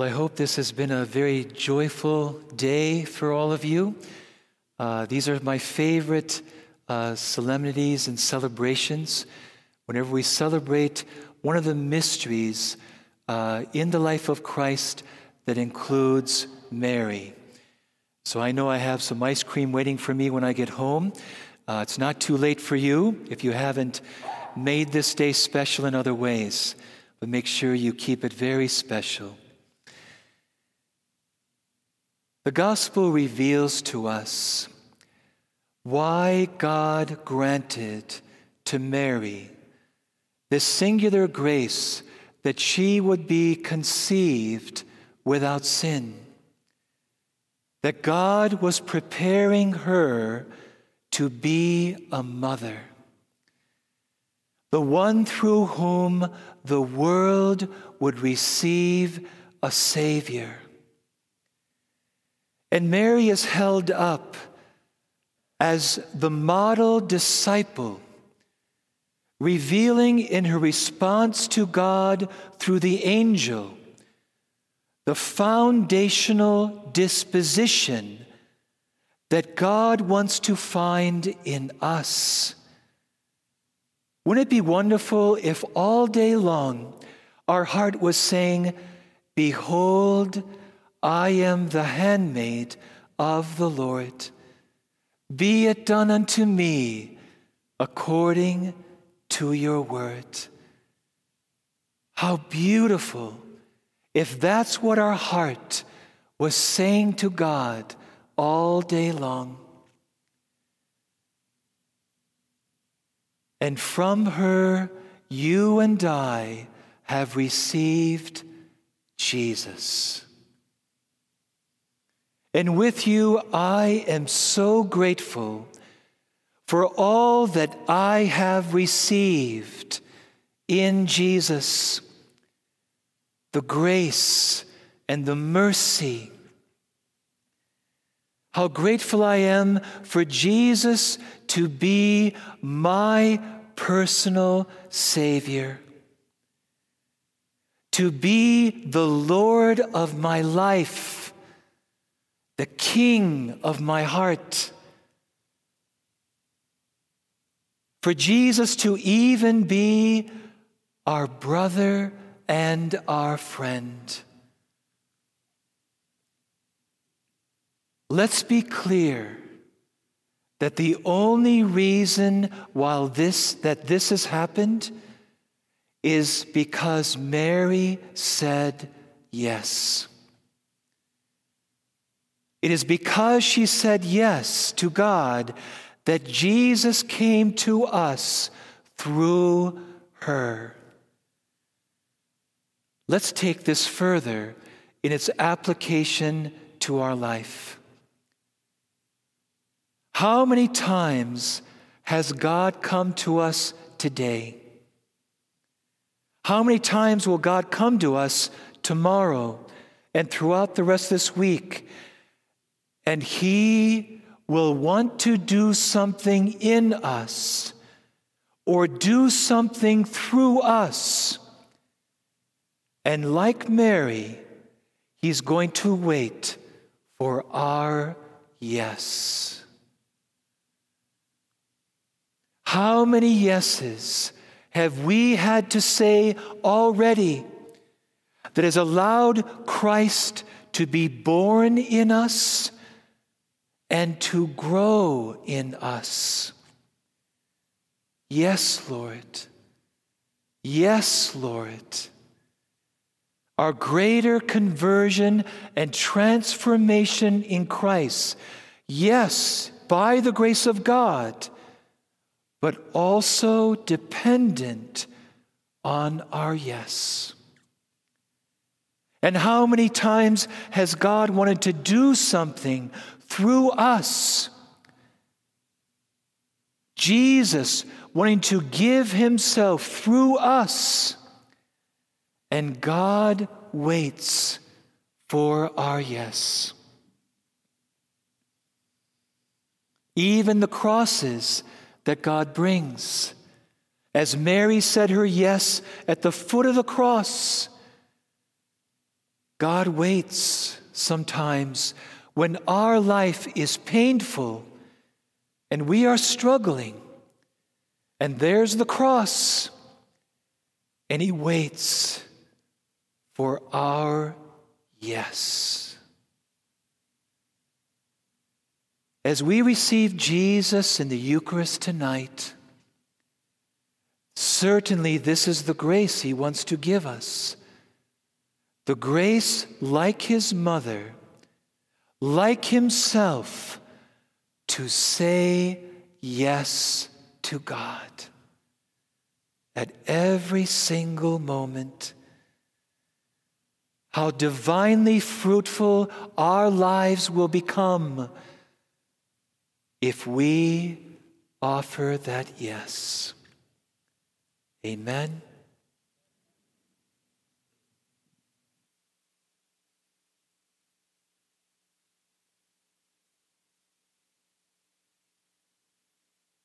Well, I hope this has been a very joyful day for all of you. Uh, these are my favorite uh, solemnities and celebrations. Whenever we celebrate one of the mysteries uh, in the life of Christ that includes Mary. So I know I have some ice cream waiting for me when I get home. Uh, it's not too late for you if you haven't made this day special in other ways, but make sure you keep it very special. The gospel reveals to us why God granted to Mary this singular grace that she would be conceived without sin. That God was preparing her to be a mother, the one through whom the world would receive a Savior. And Mary is held up as the model disciple, revealing in her response to God through the angel the foundational disposition that God wants to find in us. Wouldn't it be wonderful if all day long our heart was saying, Behold, I am the handmaid of the Lord. Be it done unto me according to your word. How beautiful if that's what our heart was saying to God all day long. And from her, you and I have received Jesus. And with you, I am so grateful for all that I have received in Jesus. The grace and the mercy. How grateful I am for Jesus to be my personal Savior, to be the Lord of my life the King of my heart. For Jesus to even be our brother and our friend. Let's be clear that the only reason while this that this has happened is because Mary said yes. It is because she said yes to God that Jesus came to us through her. Let's take this further in its application to our life. How many times has God come to us today? How many times will God come to us tomorrow and throughout the rest of this week and He will want to do something in us or do something through us. And like Mary, He's going to wait for our yes. How many yeses have we had to say already that has allowed Christ to be born in us and to grow in us. Yes, Lord. Yes, Lord. Our greater conversion and transformation in Christ. Yes, by the grace of God, but also dependent on our yes. And how many times has God wanted to do something through us. Jesus wanting to give himself through us. And God waits for our yes. Even the crosses that God brings. As Mary said her yes at the foot of the cross, God waits sometimes when our life is painful and we are struggling. And there's the cross, and He waits for our yes. As we receive Jesus in the Eucharist tonight, certainly this is the grace He wants to give us. The grace, like His mother, like Himself, to say yes to God at every single moment. How divinely fruitful our lives will become if we offer that yes. Amen.